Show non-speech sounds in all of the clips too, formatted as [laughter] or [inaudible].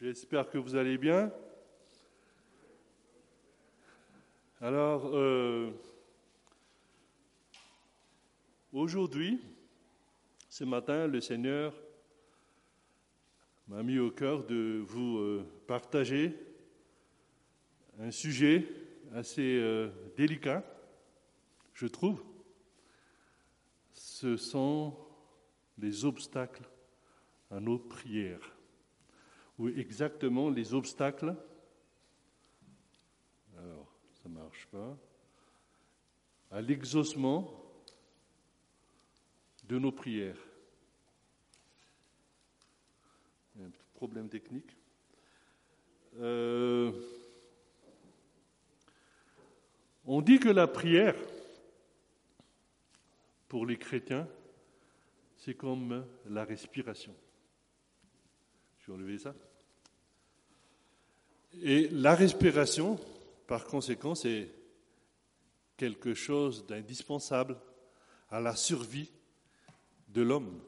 J'espère que vous allez bien. Alors, euh, aujourd'hui, ce matin, le Seigneur m'a mis au cœur de vous euh, partager un sujet assez euh, délicat, je trouve. Ce sont les obstacles à nos prières, ou exactement les obstacles. Alors, ça ne marche pas. À l'exaucement de nos prières. Un petit problème technique. Euh, on dit que la prière, pour les chrétiens, c'est comme la respiration. Je vais enlever ça. Et la respiration, par conséquent, c'est quelque chose d'indispensable à la survie de l'homme.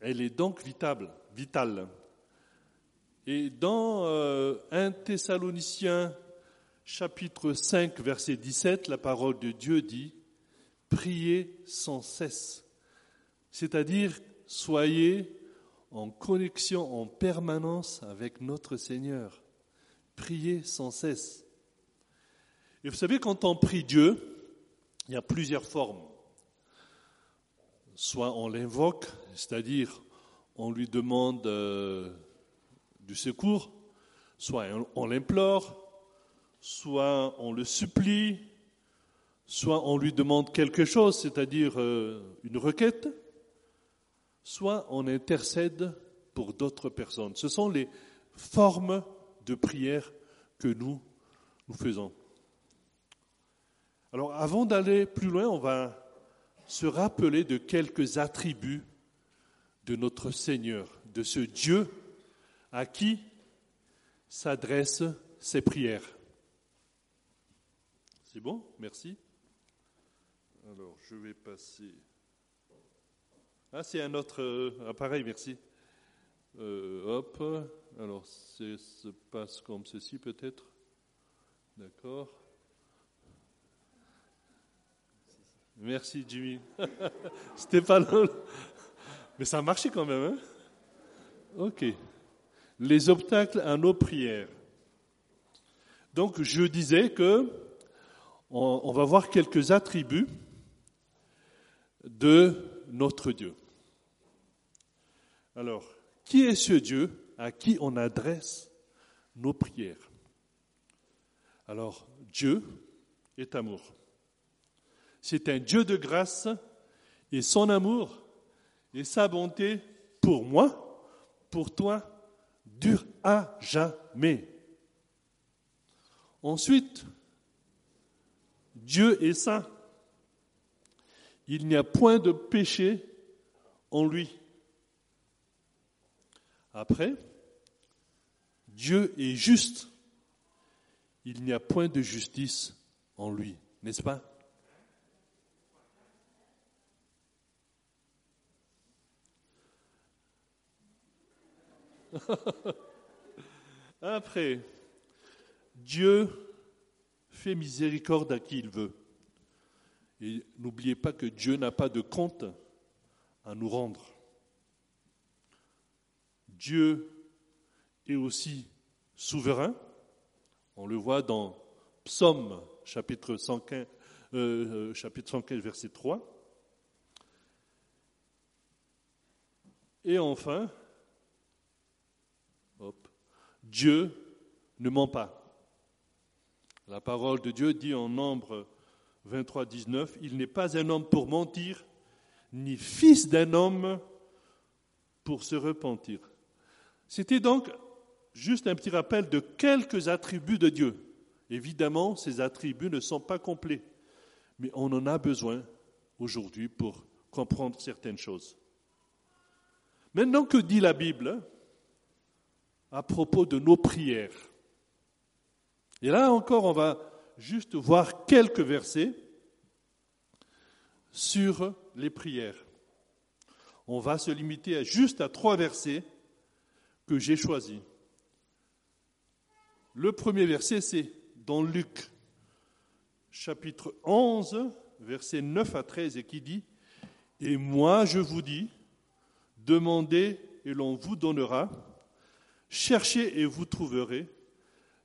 Elle est donc vitale. Et dans euh, 1 Thessaloniciens chapitre 5 verset 17, la parole de Dieu dit Priez sans cesse, c'est-à-dire soyez en connexion en permanence avec notre Seigneur. Priez sans cesse. Et vous savez, quand on prie Dieu, il y a plusieurs formes. Soit on l'invoque, c'est-à-dire on lui demande euh, du secours, soit on l'implore, soit on le supplie, soit on lui demande quelque chose, c'est-à-dire euh, une requête, soit on intercède pour d'autres personnes. Ce sont les formes de prière que nous, nous faisons. Alors avant d'aller plus loin, on va se rappeler de quelques attributs de notre Seigneur, de ce Dieu à qui s'adressent ces prières. C'est bon? Merci. Alors, je vais passer. Ah, c'est un autre euh, appareil, merci. Euh, hop. Alors, ça se passe comme ceci, peut-être. D'accord. Merci, Jimmy. [laughs] C'était. Mais ça a marché quand même. Hein ok. Les obstacles à nos prières. Donc, je disais que on, on va voir quelques attributs de notre Dieu. Alors, qui est ce Dieu à qui on adresse nos prières? Alors, Dieu est amour. C'est un Dieu de grâce et son amour et sa bonté pour moi, pour toi, dure à jamais. Ensuite, Dieu est saint. Il n'y a point de péché en lui. Après, Dieu est juste. Il n'y a point de justice en lui, n'est-ce pas? [laughs] Après, Dieu fait miséricorde à qui il veut. Et n'oubliez pas que Dieu n'a pas de compte à nous rendre. Dieu est aussi souverain. On le voit dans Psaume chapitre 115, euh, euh, chapitre 115 verset 3. Et enfin, Dieu ne ment pas. La parole de Dieu dit en nombre 23, 19, il n'est pas un homme pour mentir, ni fils d'un homme pour se repentir. C'était donc juste un petit rappel de quelques attributs de Dieu. Évidemment, ces attributs ne sont pas complets, mais on en a besoin aujourd'hui pour comprendre certaines choses. Maintenant, que dit la Bible à propos de nos prières? Et là encore, on va juste voir quelques versets sur les prières. On va se limiter à juste à trois versets que j'ai choisi. Le premier verset, c'est dans Luc, chapitre 11, versets 9 à 13, et qui dit, Et moi je vous dis, demandez et l'on vous donnera, cherchez et vous trouverez,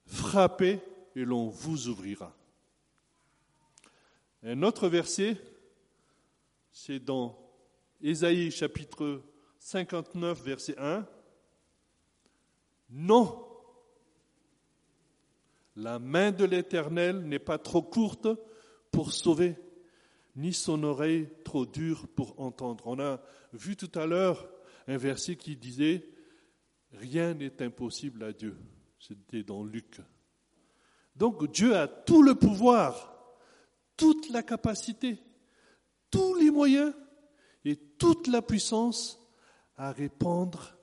frappez et l'on vous ouvrira. Un autre verset, c'est dans Ésaïe chapitre 59, verset 1. Non, la main de l'Éternel n'est pas trop courte pour sauver, ni son oreille trop dure pour entendre. On a vu tout à l'heure un verset qui disait Rien n'est impossible à Dieu. C'était dans Luc. Donc Dieu a tout le pouvoir, toute la capacité, tous les moyens et toute la puissance à répondre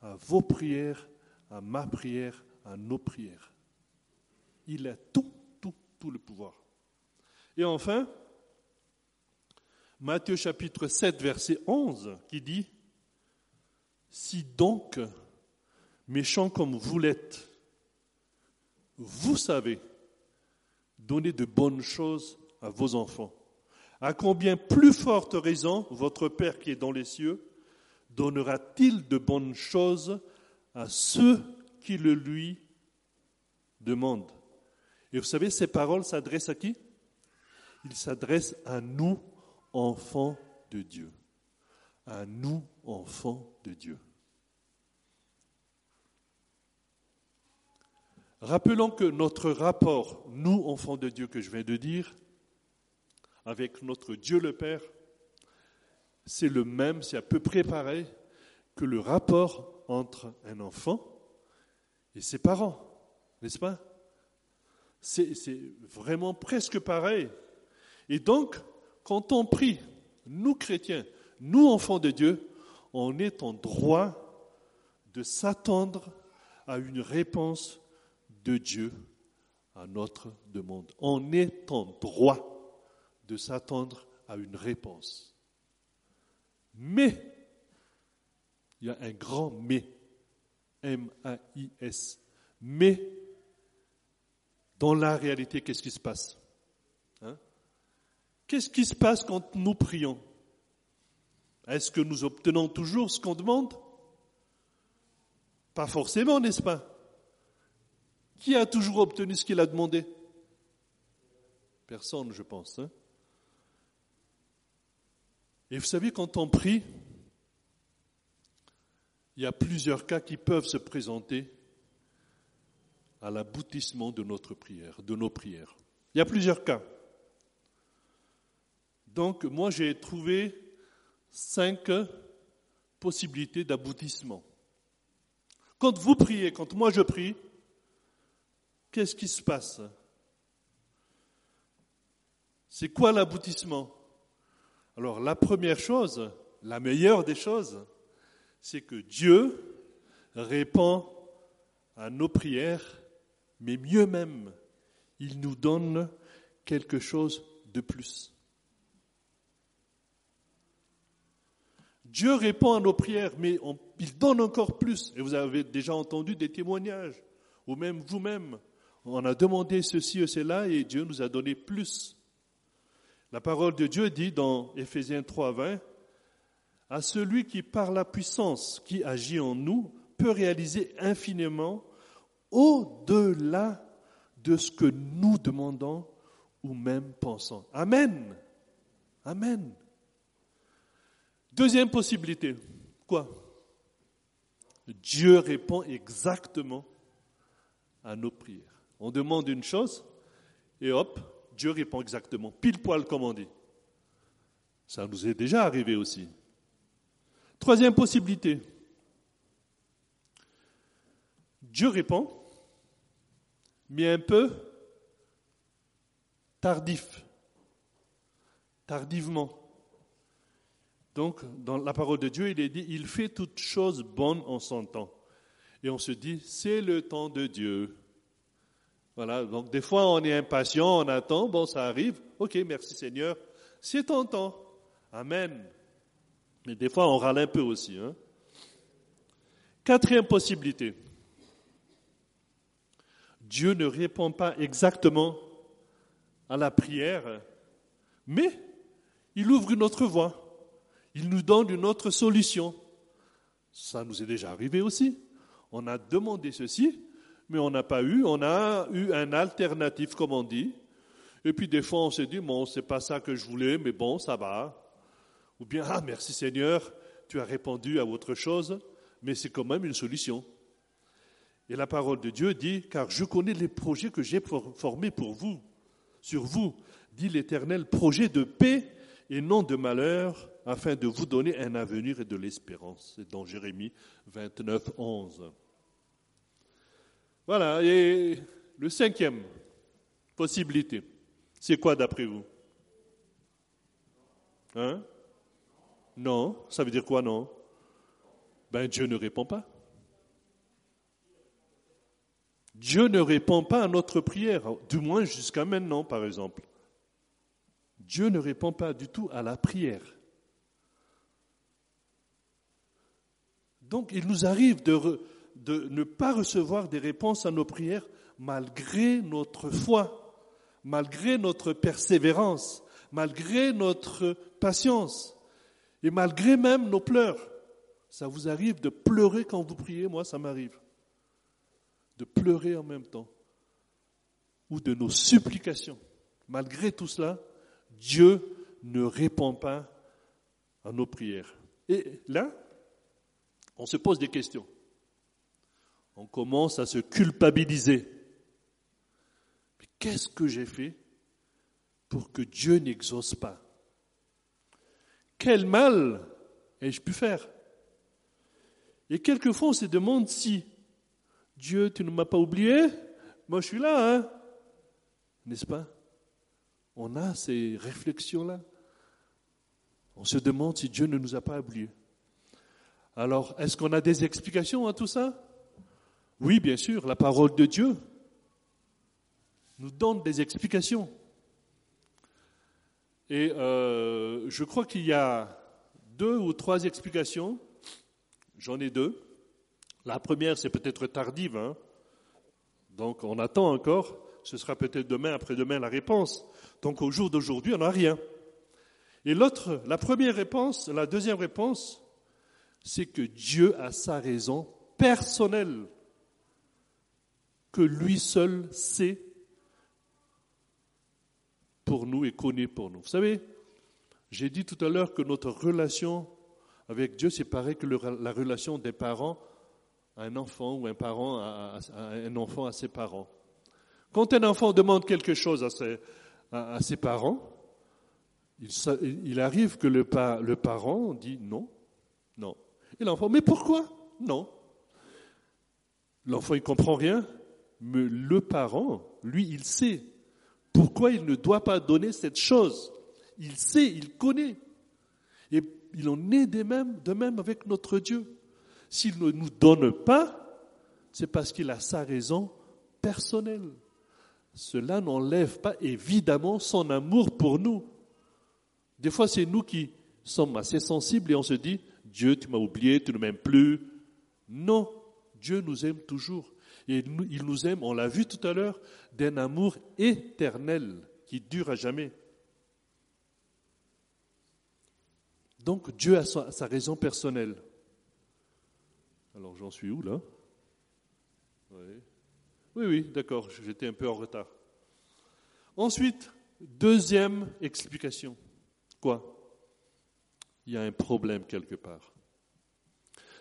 à vos prières, à ma prière, à nos prières. Il a tout, tout, tout le pouvoir. Et enfin, Matthieu chapitre 7, verset 11, qui dit, Si donc, méchants comme vous l'êtes, vous savez donner de bonnes choses à vos enfants, à combien plus forte raison votre Père qui est dans les cieux donnera-t-il de bonnes choses à ceux qui le lui demandent Et vous savez, ces paroles s'adressent à qui? Ils s'adressent à nous, enfants de Dieu. À nous, enfants de Dieu. Rappelons que notre rapport, nous, enfants de Dieu, que je viens de dire, avec notre Dieu le Père, c'est le même, c'est à peu près pareil que le rapport entre un enfant et ses parents, n'est-ce pas? C'est, vraiment presque pareil. Et donc, quand on prie, nous chrétiens, nous enfants de Dieu, on est en droit de s'attendre à une réponse de Dieu à notre demande. On est en droit de s'attendre à une réponse. Mais, il y a un grand mais, M-A-I-S, mais, dans la réalité, qu'est-ce qui se passe? Hein? Qu'est-ce qui se passe quand nous prions? Est-ce que nous obtenons toujours ce qu'on demande? Pas forcément, n'est-ce pas? Qui a toujours obtenu ce qu'il a demandé? Personne, je pense. Hein. Et vous savez, quand on prie, il y a plusieurs cas qui peuvent se présenter à l'aboutissement de notre prière, de nos prières. Il y a plusieurs cas. Donc, moi, j'ai trouvé cinq possibilités d'aboutissement. Quand vous priez, quand moi je prie, qu'est-ce qui se passe? C'est quoi l'aboutissement? Alors la première chose, la meilleure des choses, c'est que Dieu répond à nos prières, mais mieux même, il nous donne quelque chose de plus. Dieu répond à nos prières, mais il donne encore plus. Et vous avez déjà entendu des témoignages, ou même vous-même. On a demandé ceci et cela, et Dieu nous a donné plus. La parole de Dieu dit dans Éphésiens 3, 20, à celui qui par la puissance qui agit en nous peut réaliser infiniment au-delà de ce que nous demandons ou même pensons. Amen. Amen. Deuxième possibilité. Quoi? Dieu répond exactement à nos prières. On demande une chose et hop, Dieu répond exactement, pile poil comme on dit. Ça nous est déjà arrivé aussi. Troisième possibilité. Dieu répond, mais un peu tardif, tardivement. Donc, dans la parole de Dieu, il est dit, il fait toutes choses bonnes en son temps. Et on se dit, c'est le temps de Dieu. Voilà, donc des fois on est impatient, on attend, bon ça arrive, ok, merci Seigneur, c'est ton temps. Amen. Mais des fois on râle un peu aussi. Hein. Quatrième possibilité. Dieu ne répond pas exactement à la prière, mais il ouvre une autre voie. Il nous donne une autre solution. Ça nous est déjà arrivé aussi. On a demandé ceci, mais on n'a pas eu. On a eu un alternatif, comme on dit. Et puis des fois, on s'est dit, bon, c'est pas ça que je voulais, mais bon, ça va. Ou bien, ah, merci Seigneur, tu as répondu à autre chose, mais c'est quand même une solution. Et la parole de Dieu dit, car je connais les projets que j'ai formés pour vous, sur vous, dit l'Éternel, projet de paix et non de malheur, afin de vous donner un avenir et de l'espérance. C'est dans Jérémie 29, 11. Voilà, et le cinquième possibilité, c'est quoi d'après vous? Hein? Non, ça veut dire quoi non? Ben Dieu ne répond pas. Dieu ne répond pas à notre prière, du moins jusqu'à maintenant par exemple. Dieu ne répond pas du tout à la prière. Donc il nous arrive de, ne pas recevoir des réponses à nos prières malgré notre foi, malgré notre persévérance, malgré notre patience et malgré même nos pleurs. Ça vous arrive de pleurer quand vous priez, moi ça m'arrive. De pleurer en même temps. Ou de nos supplications. Malgré tout cela, Dieu ne répond pas à nos prières. Et là, on se pose des questions. On commence à se culpabiliser. Mais qu'est-ce que j'ai fait pour que Dieu n'exauce pas Quel mal ai-je pu faire? Et quelquefois on se demande si Dieu, tu ne m'as pas oublié? Moi je suis là, hein N'est-ce pas? On a ces réflexions-là. On se demande si Dieu ne nous a pas oubliés. Alors, est-ce qu'on a des explications à tout ça? Oui, bien sûr, la parole de Dieu nous donne des explications. Et euh, je crois qu'il y a deux ou trois explications. J'en ai deux. La première, c'est peut-être tardive. Hein. Donc, on attend encore. Ce sera peut-être demain, après-demain, la réponse. Donc au jour d'aujourd'hui, on n'a rien. Et l'autre, la première réponse, la deuxième réponse, c'est que Dieu a sa raison personnelle, que lui seul sait pour nous et connaît pour nous. Vous savez, j'ai dit tout à l'heure que notre relation avec Dieu, c'est pareil que la relation des parents à un enfant ou un parent à, un enfant à ses parents. Quand un enfant demande quelque chose à ses, parents, il, arrive que le, le parent dit non, non. Et l'enfant, mais pourquoi? Non. L'enfant, il comprend rien, mais le parent, lui, il sait pourquoi il ne doit pas donner cette chose? Il sait, il connaît. Et il en est de même, avec notre Dieu. S'il ne nous donne pas, c'est parce qu'il a sa raison personnelle cela n'enlève pas évidemment son amour pour nous. Des fois, c'est nous qui sommes assez sensibles et on se dit, Dieu, tu m'as oublié, tu ne m'aimes plus. Non, Dieu nous aime toujours. Et il nous aime, on l'a vu tout à l'heure, d'un amour éternel qui dure à jamais. Donc Dieu a sa, raison personnelle. Alors j'en suis où là? Oui, oui, d'accord, j'étais un peu en retard. Ensuite, deuxième explication. Quoi? Il y a un problème quelque part.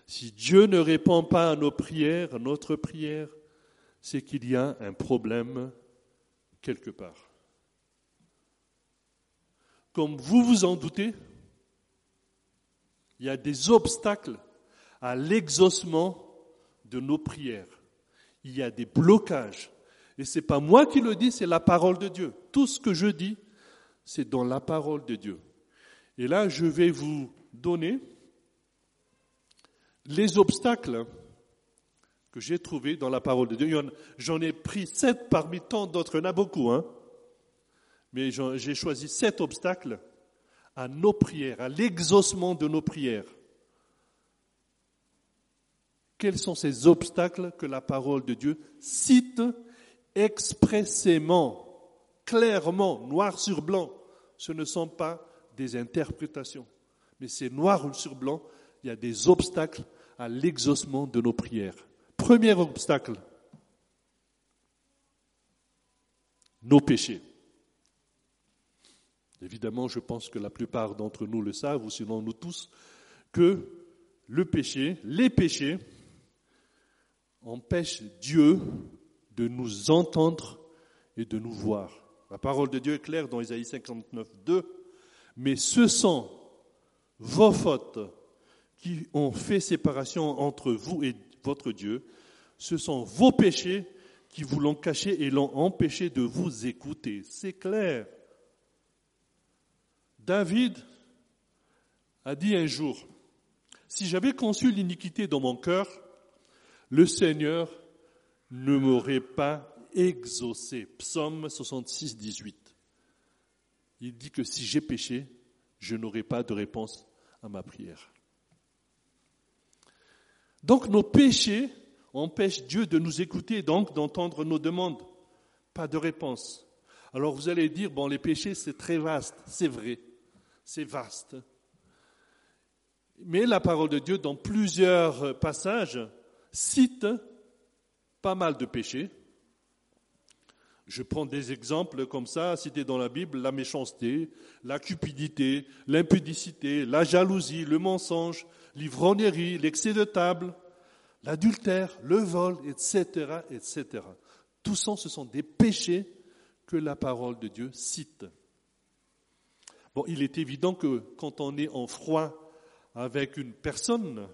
Si Dieu ne répond pas à nos prières, à notre prière, c'est qu'il y a un problème quelque part. Comme vous vous en doutez, il y a des obstacles à l'exaucement de nos prières il y a des blocages. Et ce n'est pas moi qui le dis, c'est la parole de Dieu. Tout ce que je dis, c'est dans la parole de Dieu. Et là, je vais vous donner les obstacles j'ai trouvés dans la parole de Dieu. J'en ai pris sept parmi tant d'autres, il y en a beaucoup, hein. Mais j'ai choisi sept obstacles à nos prières, à l'exaucement de nos prières. Quels sont ces obstacles que la parole de Dieu cite expressément, clairement, noir sur blanc? Ce ne sont pas des interprétations, mais c'est noir sur blanc, il y a des obstacles à l'exaucement de nos prières. Premier obstacle, nos péchés. Évidemment, je pense que la plupart d'entre nous le savent, ou sinon nous tous, que le péché, les péchés, empêchent Dieu de nous entendre et de nous voir. La parole de Dieu est claire dans Isaïe 59, 2. Mais ce sont vos fautes qui ont fait séparation entre vous et votre Dieu. Ce sont vos péchés qui vous l'ont caché et l'ont empêché de vous écouter. C'est clair. David a dit un jour, si j'avais conçu l'iniquité dans mon cœur, le Seigneur ne m'aurait pas exaucé. Psaume 66, 18. Il dit que si j'ai péché, je n'aurai pas de réponse à ma prière. Donc nos péchés empêchent Dieu de nous écouter donc d'entendre nos demandes. Pas de réponse. Alors vous allez dire, bon, les péchés, c'est très vaste. C'est vrai. C'est vaste. Mais la parole de Dieu, dans plusieurs passages, cite pas mal de péchés. Je prends des exemples comme ça, cités dans la Bible, la méchanceté, la cupidité, l'impudicité, la jalousie, le mensonge, l'ivrognerie, l'excès de table, l'adultère, le vol, etc., etc. Tout ça, ce sont des péchés que la parole de Dieu cite. Bon, il est évident que quand on est en froid avec une personne,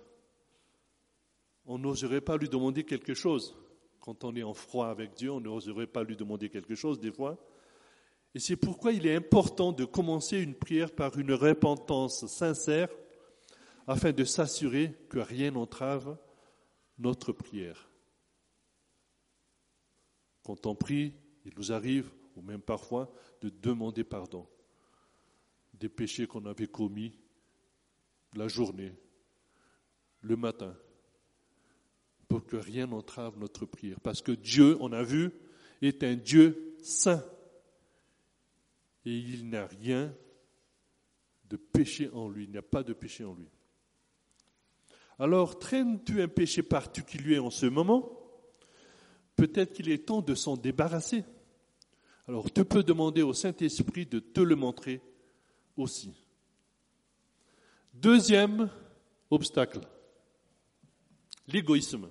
on n'oserait pas lui demander quelque chose. Quand on est en froid avec Dieu, on n'oserait pas lui demander quelque chose des fois. Et c'est pourquoi il est important de commencer une prière par une repentance sincère afin de s'assurer que rien n'entrave notre prière. Quand on prie, il nous arrive, ou même parfois, de demander pardon des péchés qu'on avait commis la journée, le matin, pour que rien n'entrave notre prière. Parce que Dieu, on a vu, est un Dieu saint. Et il n'a rien de péché en lui, il n'y a pas de péché en lui. Alors, traînes-tu un péché particulier en ce moment? Peut-être qu'il est temps de s'en débarrasser. Alors, tu peux demander au Saint-Esprit de te le montrer aussi. Deuxième obstacle, l'égoïsme.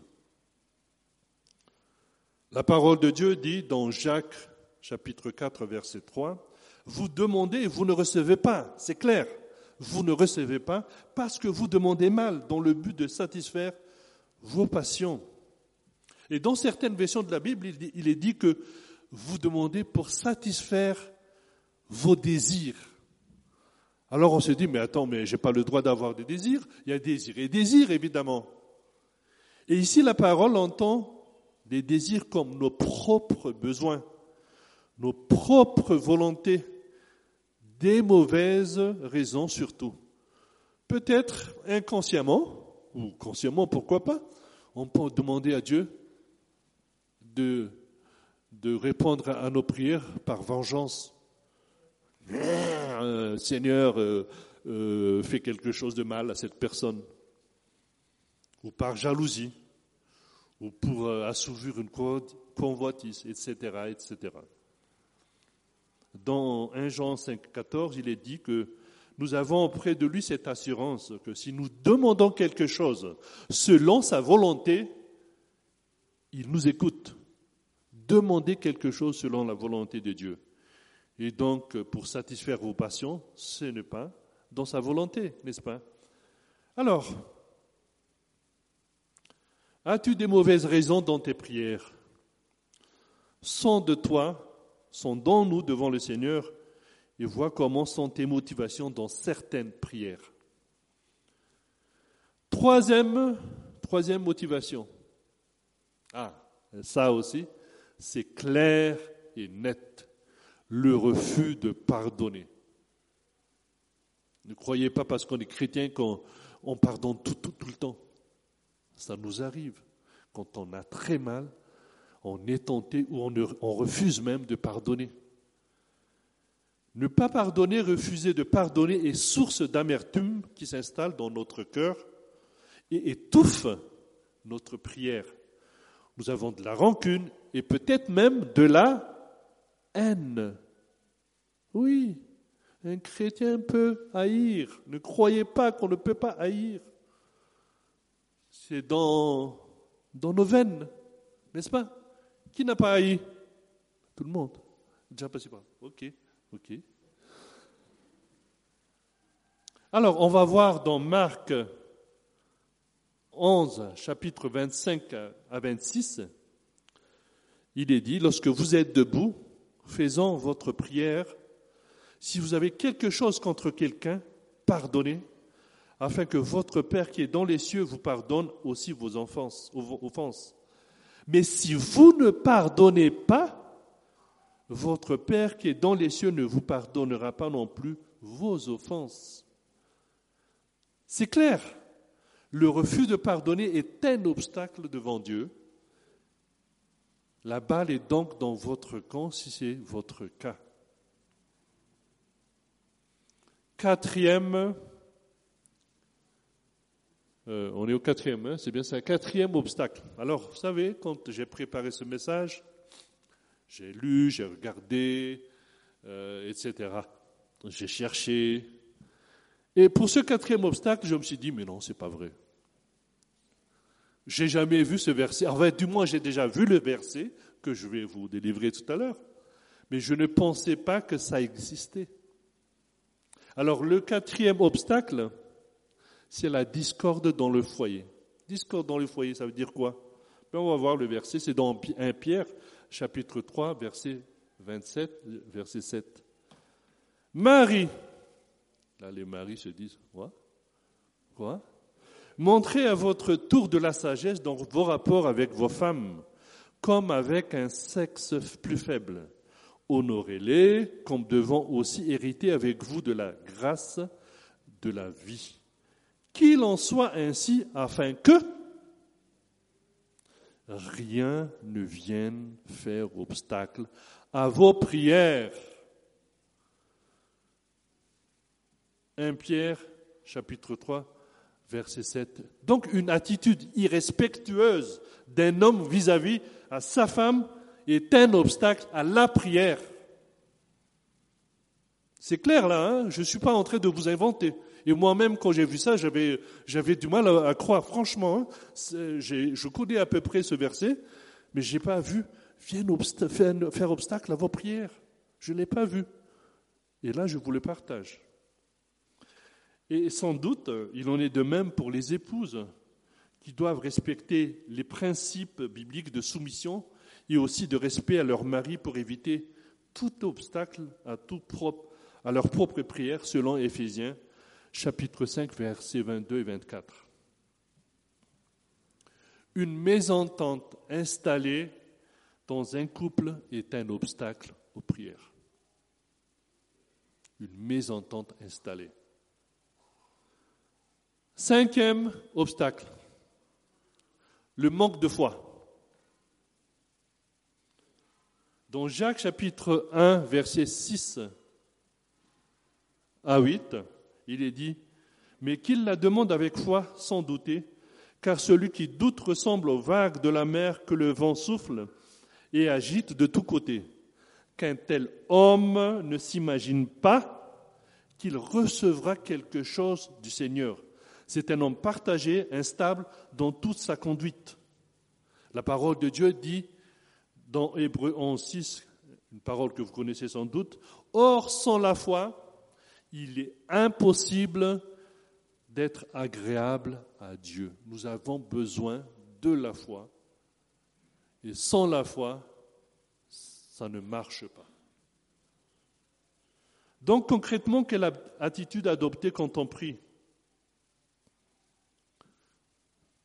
La parole de Dieu dit dans Jacques chapitre 4 verset 3, vous demandez vous ne recevez pas, c'est clair. Vous ne recevez pas parce que vous demandez mal dans le but de satisfaire vos passions. Et dans certaines versions de la Bible, il est dit que vous demandez pour satisfaire vos désirs. Alors on se dit, mais attends, mais j'ai pas le droit d'avoir des désirs. Il y a désirs et désirs, évidemment. Et ici, la parole entend des désirs comme nos propres besoins, nos propres volontés, des mauvaises raisons surtout. Peut-être inconsciemment, ou consciemment, pourquoi pas, on peut demander à Dieu de, de répondre à nos prières par vengeance. Euh, Seigneur, euh, euh, fait quelque chose de mal à cette personne, ou par jalousie, ou pour assouvir une convoitise, etc., etc. Dans 1 Jean 5, 14, il est dit que nous avons auprès de lui cette assurance que si nous demandons quelque chose selon sa volonté, il nous écoute. Demandez quelque chose selon la volonté de Dieu. Et donc, pour satisfaire vos passions, ce n'est pas dans sa volonté, n'est-ce pas? Alors, as-tu des mauvaises raisons dans tes prières? De toi, sondons-nous devant le Seigneur et vois comment sont tes motivations dans certaines prières. Troisième, motivation. Ah, ça aussi, c'est clair et net le refus de pardonner. Ne croyez pas parce qu'on est chrétien qu'on pardonne tout le temps. Ça nous arrive quand on a très mal, on est tenté ou on, on refuse même de pardonner. Ne pas pardonner, refuser de pardonner est source d'amertume qui s'installe dans notre cœur et étouffe notre prière. Nous avons de la rancune et peut-être même de la haine. Oui, un chrétien peut haïr. Ne croyez pas qu'on ne peut pas haïr. C'est dans, nos veines, n'est-ce pas? Qui n'a pas haï? Tout le monde. Déjà passé par. Ok, ok. Alors, on va voir dans Marc 11, chapitre 25 à 26, il est dit, lorsque vous êtes debout, faisant votre prière, si vous avez quelque chose contre quelqu'un, pardonnez, afin que votre Père qui est dans les cieux vous pardonne aussi vos offenses. Mais si vous ne pardonnez pas, votre Père qui est dans les cieux ne vous pardonnera pas non plus vos offenses. C'est clair. Le refus de pardonner est un obstacle devant Dieu. La balle est donc dans votre camp si c'est votre cas. Quatrième, euh, on est au quatrième, hein, c'est bien ça, quatrième obstacle. Alors, vous savez, quand j'ai préparé ce message, j'ai lu, j'ai regardé, euh, etc. J'ai cherché. Et pour ce quatrième obstacle, je me suis dit, mais non, c'est pas vrai. J'ai jamais vu ce verset. Enfin, du moins, j'ai déjà vu le verset que je vais vous délivrer tout à l'heure. Mais je ne pensais pas que ça existait. Alors, le quatrième obstacle, c'est la discorde dans le foyer. Discorde dans le foyer, ça veut dire quoi? Ben, On va voir le verset, c'est dans 1 Pierre, chapitre 3, verset 27, verset 7. Marie, là les maris se disent, quoi? Quoi? Montrez à votre tour de la sagesse dans vos rapports avec vos femmes, comme avec un sexe plus faible. Honorez-les comme devant aussi hériter avec vous de la grâce de la vie. Qu'il en soit ainsi afin que rien ne vienne faire obstacle à vos prières. 1 Pierre chapitre 3 verset 7. Donc une attitude irrespectueuse d'un homme vis-à-vis à sa femme est un obstacle à la prière. C'est clair là, hein? Je ne suis pas en train de vous inventer. Et moi-même, quand j'ai vu ça, j'avais, j'avais du mal à, croire. Franchement, hein, je connais à peu près ce verset, mais je n'ai pas vu vienne faire obstacle à vos prières. Je ne l'ai pas vu. Et là, je vous le partage. Et sans doute, il en est de même pour les épouses qui doivent respecter les principes bibliques de soumission et aussi de respect à leur mari pour éviter tout obstacle à, à leur propre prière selon Éphésiens chapitre 5 versets 22 et 24. Une mésentente installée dans un couple est un obstacle aux prières. Une mésentente installée. Cinquième obstacle, le manque de foi. Dans Jacques chapitre 1, verset 6 à 8, il est dit, mais qu'il la demande avec foi sans douter, car celui qui doute ressemble aux vagues de la mer que le vent souffle et agite de tous côtés. Qu'un tel homme ne s'imagine pas qu'il recevra quelque chose du Seigneur. C'est un homme partagé, instable dans toute sa conduite. La parole de Dieu dit dans Hébreu 11, 6, une parole que vous connaissez sans doute, Or, sans la foi, il est impossible d'être agréable à Dieu. Nous avons besoin de la foi. Et sans la foi, ça ne marche pas. Donc concrètement, quelle attitude adopter quand on prie?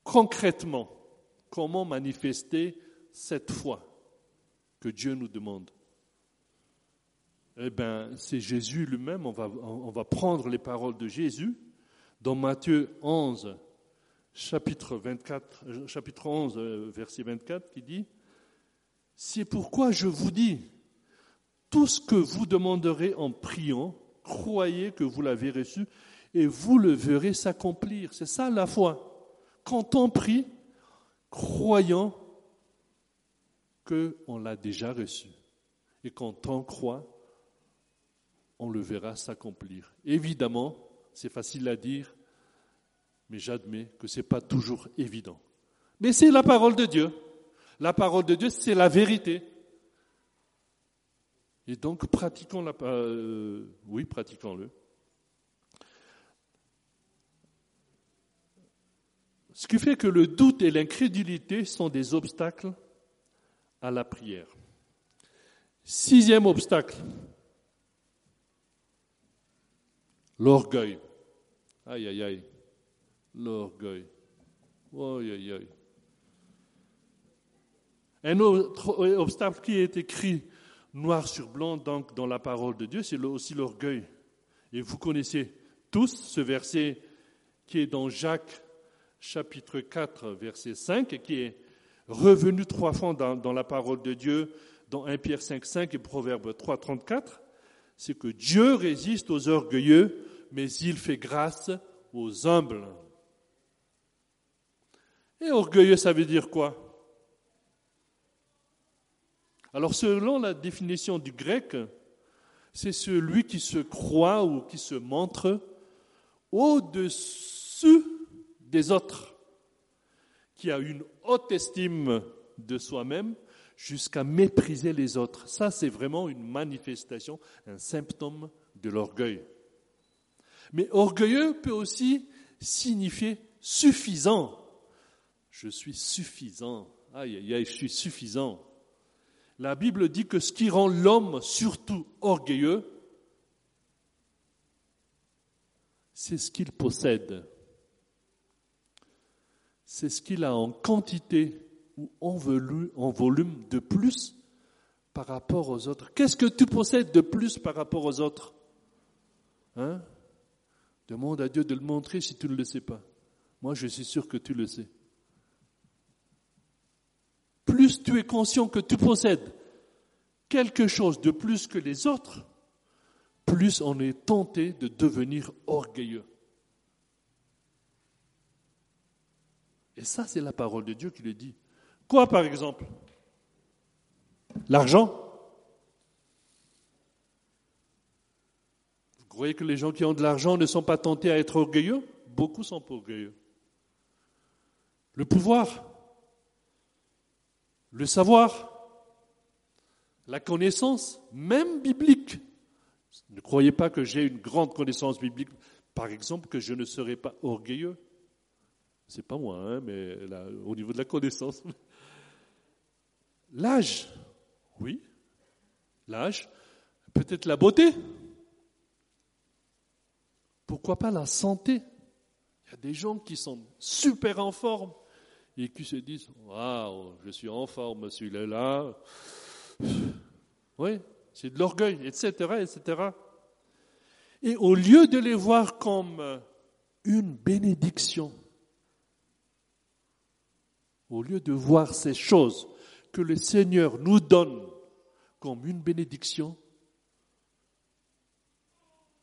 Concrètement, comment manifester cette foi que Dieu nous demande? Eh bien, c'est Jésus lui-même. On va, on va prendre les paroles de Jésus dans Matthieu 11, chapitre, 24, euh, chapitre 11, euh, verset 24, qui dit, C'est pourquoi je vous dis, tout ce que vous demanderez en priant, croyez que vous l'avez reçu et vous le verrez s'accomplir. C'est ça la foi. Quand on prie, croyant qu'on l'a déjà reçu. Et quand on croit, on le verra s'accomplir. Évidemment, c'est facile à dire, mais j'admets que ce n'est pas toujours évident. Mais c'est la parole de Dieu. La parole de Dieu, c'est la vérité. Et donc, pratiquons la, euh, oui, pratiquons-le. Ce qui fait que le doute et l'incrédulité sont des obstacles à la prière. Sixième obstacle, l'orgueil. Aïe, aïe, aïe, l'orgueil. Aïe, aïe, aïe. Un autre obstacle qui est écrit noir sur blanc donc, dans la parole de Dieu, c'est aussi l'orgueil. Et vous connaissez tous ce verset qui est dans Jacques chapitre 4, verset 5, et qui est revenu trois fois dans, la parole de Dieu, dans 1 Pierre 5, 5 et Proverbe 3, 34, c'est que Dieu résiste aux orgueilleux, mais il fait grâce aux humbles. Et orgueilleux, ça veut dire quoi? Alors, selon la définition du grec, c'est celui qui se croit ou qui se montre au-dessus des autres, qui a une haute estime de soi-même jusqu'à mépriser les autres. Ça, c'est vraiment une manifestation, un symptôme de l'orgueil. Mais orgueilleux peut aussi signifier suffisant. Je suis suffisant. Aïe, aïe, aïe, je suis suffisant. La Bible dit que ce qui rend l'homme surtout orgueilleux, c'est ce qu'il possède c'est ce qu'il a en quantité ou en volume de plus par rapport aux autres. Qu'est-ce que tu possèdes de plus par rapport aux autres? Hein? Demande à Dieu de le montrer si tu ne le sais pas. Moi, je suis sûr que tu le sais. Plus tu es conscient que tu possèdes quelque chose de plus que les autres, plus on est tenté de devenir orgueilleux. Et ça, c'est la parole de Dieu qui le dit. Quoi, par exemple? L'argent Vous croyez que les gens qui ont de l'argent ne sont pas tentés à être orgueilleux Beaucoup sont orgueilleux. Le pouvoir, le savoir, la connaissance, même biblique. Ne croyez pas que j'ai une grande connaissance biblique, par exemple, que je ne serai pas orgueilleux. C'est pas moi, hein, mais au niveau de la connaissance. L'âge, oui. L'âge, peut-être la beauté. Pourquoi pas la santé? Il y a des gens qui sont super en forme et qui se disent Waouh, je suis en forme, celui-là. Là. Oui, c'est de l'orgueil, etc., etc. Et au lieu de les voir comme une bénédiction, au lieu de voir ces choses que le Seigneur nous donne comme une bénédiction,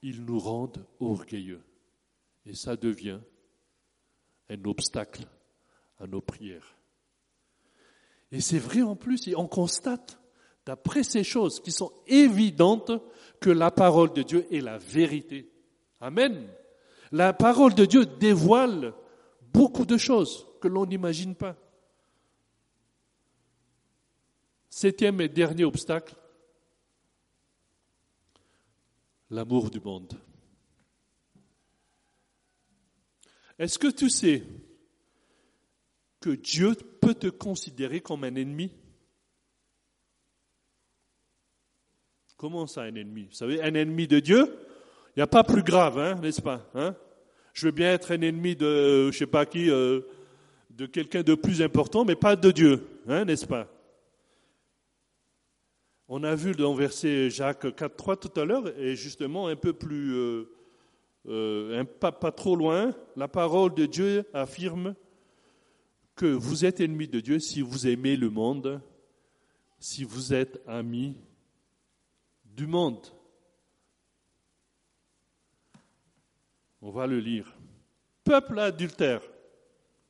ils nous rendent orgueilleux. Et ça devient un obstacle à nos prières. Et c'est vrai en plus, et on constate, d'après ces choses qui sont évidentes, que la parole de Dieu est la vérité. Amen. La parole de Dieu dévoile beaucoup de choses que l'on n'imagine pas. Septième et dernier obstacle, l'amour du monde. Est-ce que tu sais que Dieu peut te considérer comme un ennemi? Comment ça, un ennemi? Vous savez, un ennemi de Dieu, il n'y a pas plus grave, hein, n'est-ce pas hein? Je veux bien être un ennemi de, je sais pas qui, euh, de quelqu'un de plus important, mais pas de Dieu, hein, n'est-ce pas? On a vu dans verset Jacques 4.3 tout à l'heure, et justement un peu plus, euh, euh, pas, pas trop loin, la parole de Dieu affirme que vous êtes ennemi de Dieu si vous aimez le monde, si vous êtes ami du monde. On va le lire. Peuple adultère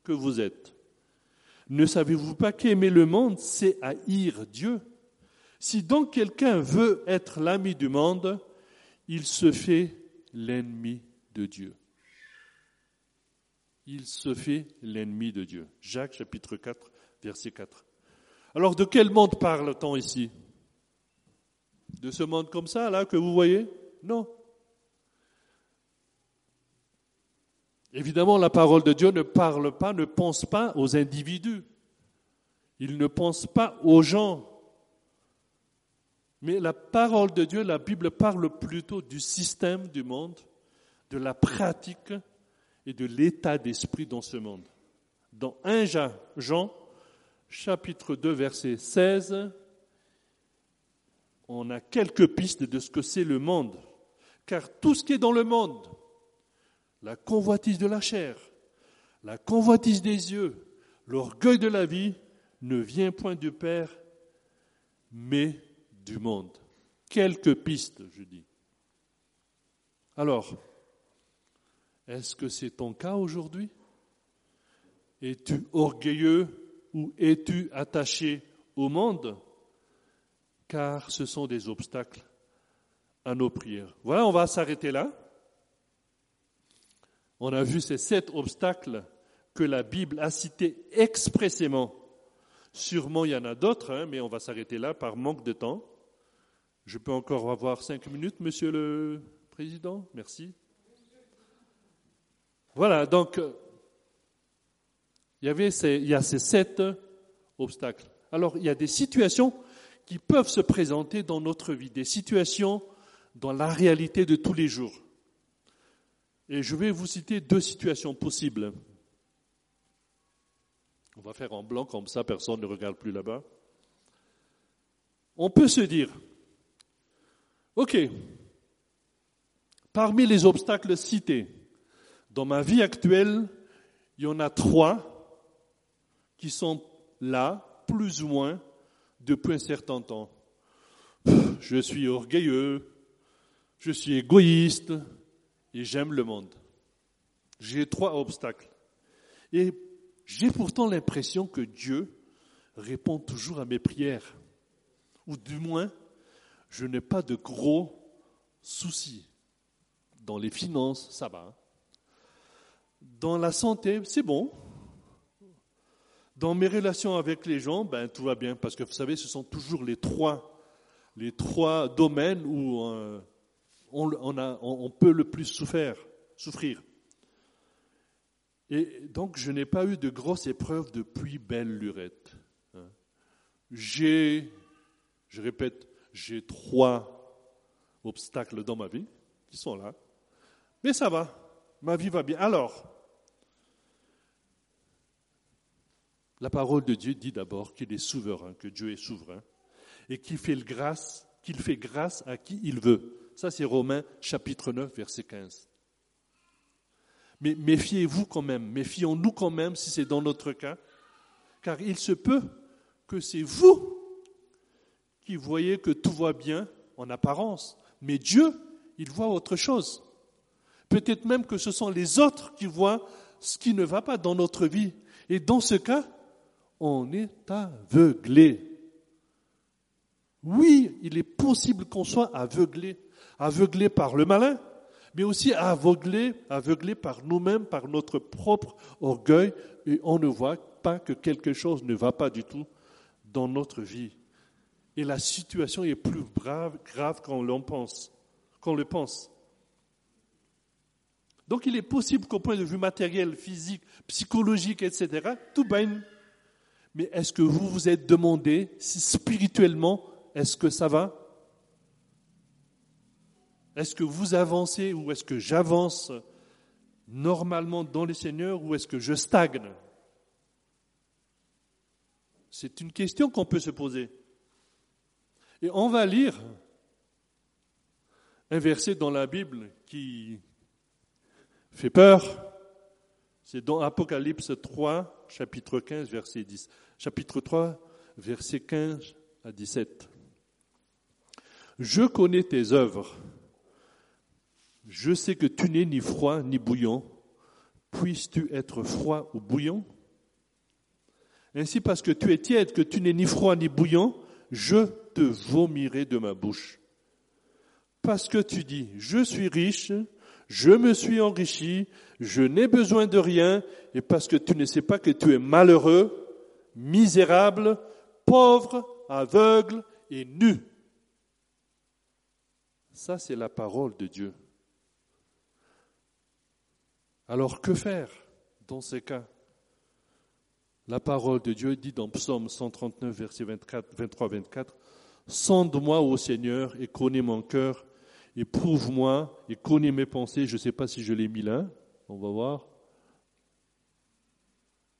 que vous êtes, ne savez-vous pas qu'aimer le monde, c'est haïr Dieu? Si donc quelqu'un veut être l'ami du monde, il se fait l'ennemi de Dieu. Il se fait l'ennemi de Dieu. Jacques chapitre 4, verset 4. Alors de quel monde parle-t-on ici? De ce monde comme ça, là, que vous voyez? Non. Évidemment, la parole de Dieu ne parle pas, ne pense pas aux individus. Il ne pense pas aux gens. Mais la parole de Dieu, la Bible parle plutôt du système du monde, de la pratique et de l'état d'esprit dans ce monde. Dans 1 Jean, chapitre 2, verset 16, on a quelques pistes de ce que c'est le monde. Car tout ce qui est dans le monde, la convoitise de la chair, la convoitise des yeux, l'orgueil de la vie, ne vient point du Père, mais du monde. Quelques pistes, je dis. Alors, est-ce que c'est ton cas aujourd'hui? Es-tu orgueilleux ou es-tu attaché au monde? Car ce sont des obstacles à nos prières. Voilà, on va s'arrêter là. On a vu ces sept obstacles que la Bible a cités expressément. Sûrement, il y en a d'autres, hein, mais on va s'arrêter là par manque de temps. Je peux encore avoir cinq minutes, Monsieur le Président? Merci. Voilà, donc, il y, avait il y a ces sept obstacles. Alors, il y a des situations qui peuvent se présenter dans notre vie, des situations dans la réalité de tous les jours. Et je vais vous citer deux situations possibles. On va faire en blanc comme ça, personne ne regarde plus là-bas. On peut se dire, OK, parmi les obstacles cités, dans ma vie actuelle, il y en a trois qui sont là, plus ou moins, depuis un certain temps. Je suis orgueilleux, je suis égoïste et j'aime le monde. J'ai trois obstacles. Et j'ai pourtant l'impression que Dieu répond toujours à mes prières. Ou du moins, je n'ai pas de gros soucis. Dans les finances, ça va. Dans la santé, c'est bon. Dans mes relations avec les gens, ben, tout va bien, parce que vous savez, ce sont toujours les trois, domaines où euh, on, on, peut le plus souffrir. souffrir. Et donc, je n'ai pas eu de grosses épreuves depuis belle lurette. Hein. J'ai, je répète, j'ai trois obstacles dans ma vie qui sont là. Mais ça va, ma vie va bien. Alors, la parole de Dieu dit d'abord qu'il est souverain, que Dieu est souverain, et qu'il fait grâce, qu'il fait grâce à qui il veut. Ça, c'est Romains chapitre 9, verset 15. Mais méfiez-vous quand même, méfions-nous quand même si c'est dans notre cas, car il se peut que c'est vous qui voyez que tout va bien en apparence, mais Dieu, il voit autre chose. Peut-être même que ce sont les autres qui voient ce qui ne va pas dans notre vie. Et dans ce cas, on est aveuglé. Oui, il est possible qu'on soit aveuglé, aveuglé par le malin, mais aussi aveuglé, aveuglé par nous-mêmes, par notre propre orgueil, et on ne voit pas que quelque chose ne va pas du tout dans notre vie et la situation est plus grave, qu'on le pense. Donc il est possible qu'au point de vue matériel, physique, psychologique, etc., tout baigne. Mais est-ce que vous vous êtes demandé si spirituellement, est-ce que ça va? Est-ce que vous avancez ou est-ce que j'avance normalement dans les Seigneurs ou est-ce que je stagne? C'est une question qu'on peut se poser. Et on va lire un verset dans la Bible qui fait peur. C'est dans Apocalypse 3, chapitre 15, verset 10. Chapitre 3, verset 15 à 17. Je connais tes œuvres. Je sais que tu n'es ni froid ni bouillant. Puisses-tu être froid ou bouillant? Ainsi, parce que tu es tiède, que tu n'es ni froid ni bouillant, je te vomirai de ma bouche. Parce que tu dis, je suis riche, je me suis enrichi, je n'ai besoin de rien, et parce que tu ne sais pas que tu es malheureux, misérable, pauvre, aveugle et nu. Ça, c'est la parole de Dieu. Alors que faire dans ces cas? La parole de Dieu dit dans Psaume 139, verset 23-24, Sonde-moi, ô Seigneur, et connais mon cœur, éprouve-moi et connais mes pensées. Je ne sais pas si je l'ai mis là, on va voir.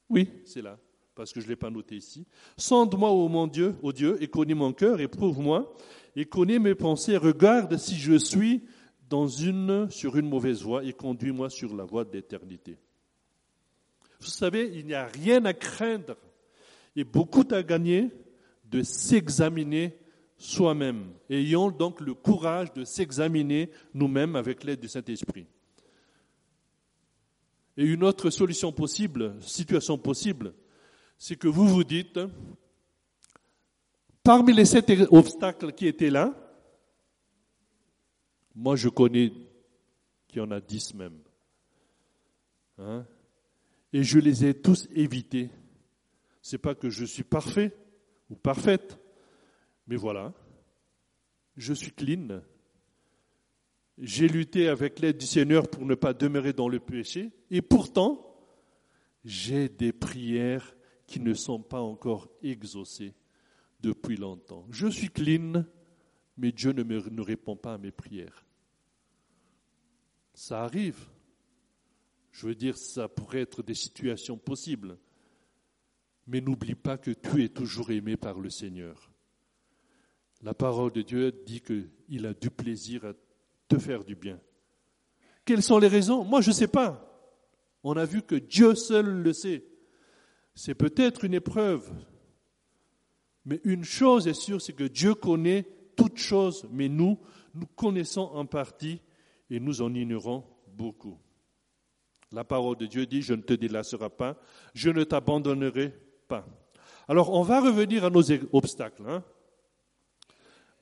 Oui, c'est là, parce que je ne l'ai pas noté ici. Sonde-moi, ô mon Dieu, ô Dieu, et connais mon cœur, éprouve-moi et connais mes pensées. Regarde si je suis dans une, sur une mauvaise voie et conduis-moi sur la voie d'éternité. Vous savez, il n'y a rien à craindre et beaucoup à gagner de s'examiner soi-même. Ayons donc le courage de s'examiner nous-mêmes avec l'aide du Saint-Esprit. Et une autre solution possible, situation possible, c'est que vous vous dites, parmi les sept obstacles qui étaient là, moi, je connais qu'il y en a dix même. Hein? Et je les ai tous évités. C'est pas que je suis parfait ou parfaite, mais voilà, je suis clean. J'ai lutté avec l'aide du Seigneur pour ne pas demeurer dans le péché, et pourtant, j'ai des prières qui ne sont pas encore exaucées depuis longtemps. Je suis clean, mais Dieu ne ne répond pas à mes prières. Ça arrive. Je veux dire, ça pourrait être des situations possibles. Mais n'oublie pas que tu es toujours aimé par le Seigneur. La parole de Dieu dit qu'il a du plaisir à te faire du bien. Quelles sont les raisons? Moi, je ne sais pas. On a vu que Dieu seul le sait. C'est peut-être une épreuve. Mais une chose est sûre, c'est que Dieu connaît toutes choses, mais nous, nous connaissons en partie et nous en ignorons beaucoup. La parole de Dieu dit, je ne te délasserai pas, je ne t'abandonnerai pas. Alors on va revenir à nos obstacles, hein,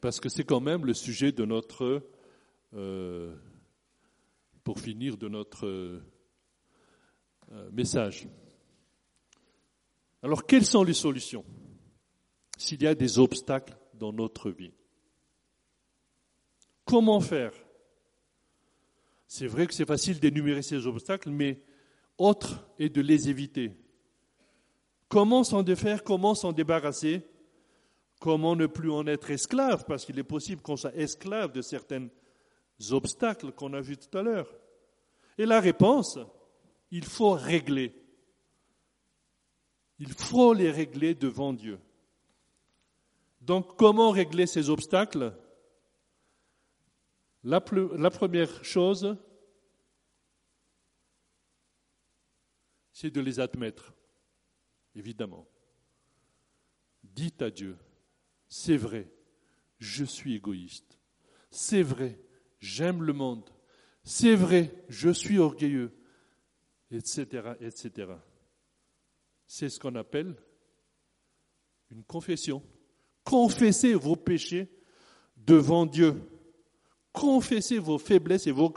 parce que c'est quand même le sujet de notre, euh, pour finir, de notre euh, message. Alors quelles sont les solutions s'il y a des obstacles dans notre vie? Comment faire c'est vrai que c'est facile d'énumérer ces obstacles, mais autre est de les éviter. Comment s'en défaire Comment s'en débarrasser? Comment ne plus en être esclave? Parce qu'il est possible qu'on soit esclave de certains obstacles qu'on a vus tout à l'heure. Et la réponse, il faut régler. Il faut les régler devant Dieu. Donc comment régler ces obstacles? La, première chose, c'est de les admettre, évidemment. Dites à Dieu, c'est vrai, je suis égoïste. C'est vrai, j'aime le monde. C'est vrai, je suis orgueilleux, etc., etc. C'est ce qu'on appelle une confession. Confessez vos péchés devant Dieu. Confessez vos faiblesses et vos,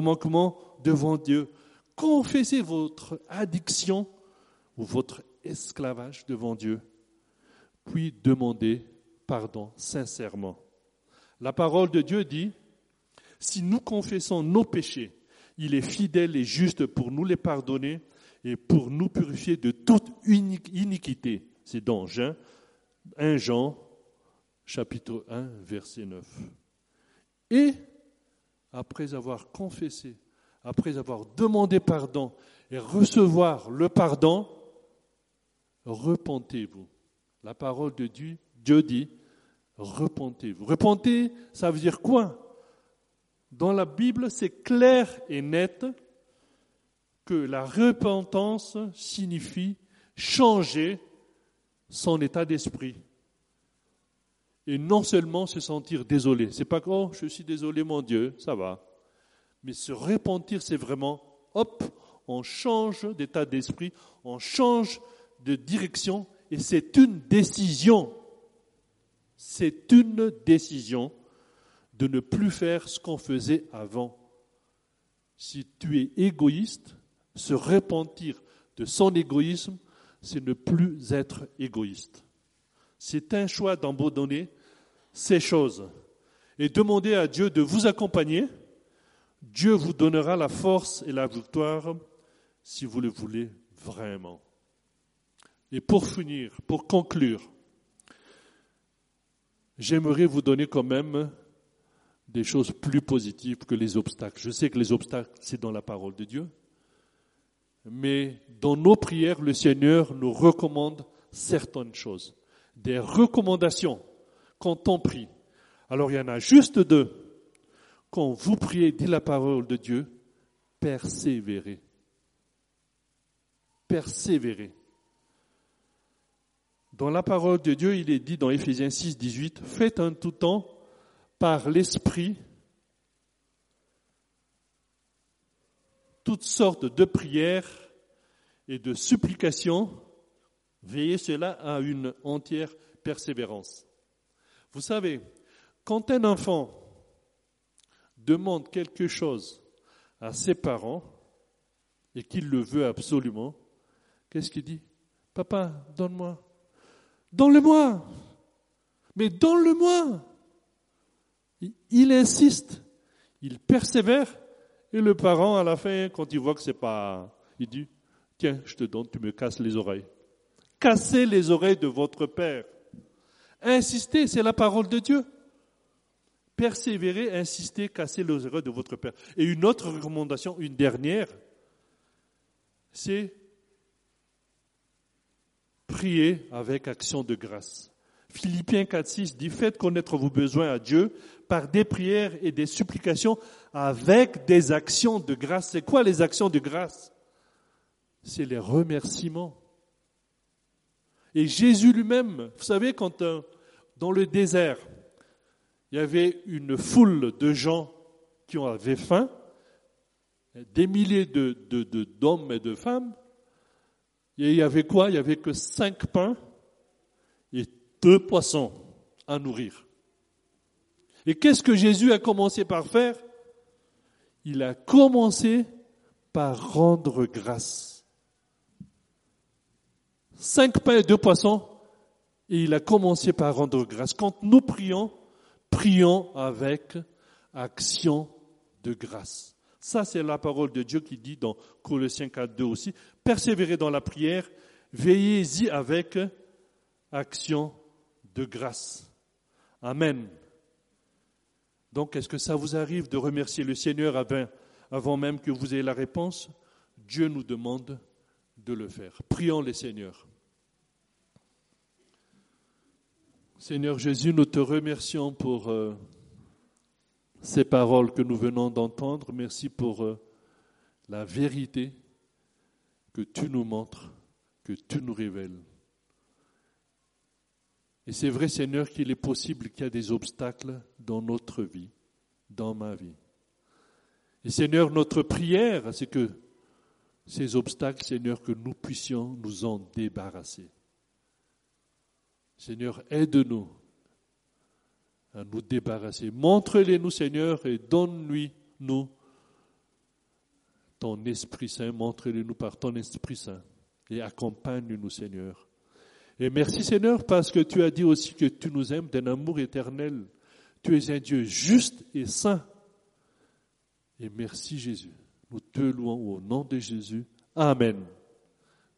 manquements devant Dieu. Confessez votre addiction ou votre esclavage devant Dieu. Puis demandez pardon sincèrement. La parole de Dieu dit, si nous confessons nos péchés, il est fidèle et juste pour nous les pardonner et pour nous purifier de toute iniquité. C'est dans Jean, 1 Jean, chapitre 1, verset 9. Et après avoir confessé, après avoir demandé pardon et recevoir le pardon, repentez-vous. La parole de Dieu, Dieu dit, repentez-vous. Repentez, ça veut dire quoi? Dans la Bible, c'est clair et net que la repentance signifie changer son état d'esprit. Et non seulement se sentir désolé. C'est pas oh, je suis désolé, mon Dieu, ça va. Mais se repentir, c'est vraiment, hop, on change d'état d'esprit, on change de direction, et c'est une décision. C'est une décision de ne plus faire ce qu'on faisait avant. Si tu es égoïste, se repentir de son égoïsme, c'est ne plus être égoïste. C'est un choix d'abandonner ces choses et demander à Dieu de vous accompagner. Dieu vous donnera la force et la victoire si vous le voulez vraiment. Et pour finir, pour conclure, j'aimerais vous donner quand même des choses plus positives que les obstacles. Je sais que les obstacles, c'est dans la parole de Dieu, mais dans nos prières, le Seigneur nous recommande certaines choses, des recommandations quand on prie. Alors il y en a juste deux. Quand vous priez, dit la parole de Dieu, persévérez. Persévérez. Dans la parole de Dieu, il est dit dans Éphésiens 6, 18, faites un tout temps par l'Esprit toutes sortes de prières et de supplications. Veillez cela à une entière persévérance. Vous savez, quand un enfant demande quelque chose à ses parents et qu'il le veut absolument, qu'est-ce qu'il dit? Papa, donne-moi. Donne-le-moi. Mais donne-le-moi. Il insiste, il persévère, et le parent, à la fin, quand il voit que c'est pas, il dit, tiens, je te donne, tu me casses les oreilles. Cassez les oreilles de votre père. Insistez, c'est la parole de Dieu. Persévérez, insistez, cassez les oreilles de votre père. Et une autre recommandation, une dernière, c'est prier avec action de grâce. Philippiens 4.6 dit, faites connaître vos besoins à Dieu par des prières et des supplications avec des actions de grâce. C'est quoi les actions de grâce? C'est les remerciements. Et Jésus lui-même, vous savez, quand euh, dans le désert, il y avait une foule de gens qui avaient faim, des milliers d'hommes et de femmes, et il y avait quoi? Il y avait que cinq pains et deux poissons à nourrir. Et qu'est-ce que Jésus a commencé par faire? Il a commencé par rendre grâce. Cinq pains et deux poissons, et il a commencé par rendre grâce. Quand nous prions, prions avec action de grâce. Ça, c'est la parole de Dieu qui dit dans Colossiens 4, 2 aussi, persévérez dans la prière, veillez-y avec action de grâce. Amen. Donc, est-ce que ça vous arrive de remercier le Seigneur avant, avant même que vous ayez la réponse? Dieu nous demande de le faire. Prions les Seigneurs. Seigneur Jésus, nous te remercions pour euh, ces paroles que nous venons d'entendre. Merci pour euh, la vérité que tu nous montres, que tu nous révèles. Et c'est vrai, Seigneur, qu'il est possible qu'il y ait des obstacles dans notre vie, dans ma vie. Et Seigneur, notre prière, c'est que ces obstacles, Seigneur, que nous puissions nous en débarrasser. Seigneur, aide-nous à nous débarrasser. Montre-les-nous, Seigneur, et donne-lui-nous ton Esprit Saint. Montre-les-nous par ton Esprit Saint. Et accompagne-nous, Seigneur. Et merci, Seigneur, parce que tu as dit aussi que tu nous aimes d'un amour éternel. Tu es un Dieu juste et saint. Et merci, Jésus. Nous te louons au nom de Jésus. Amen.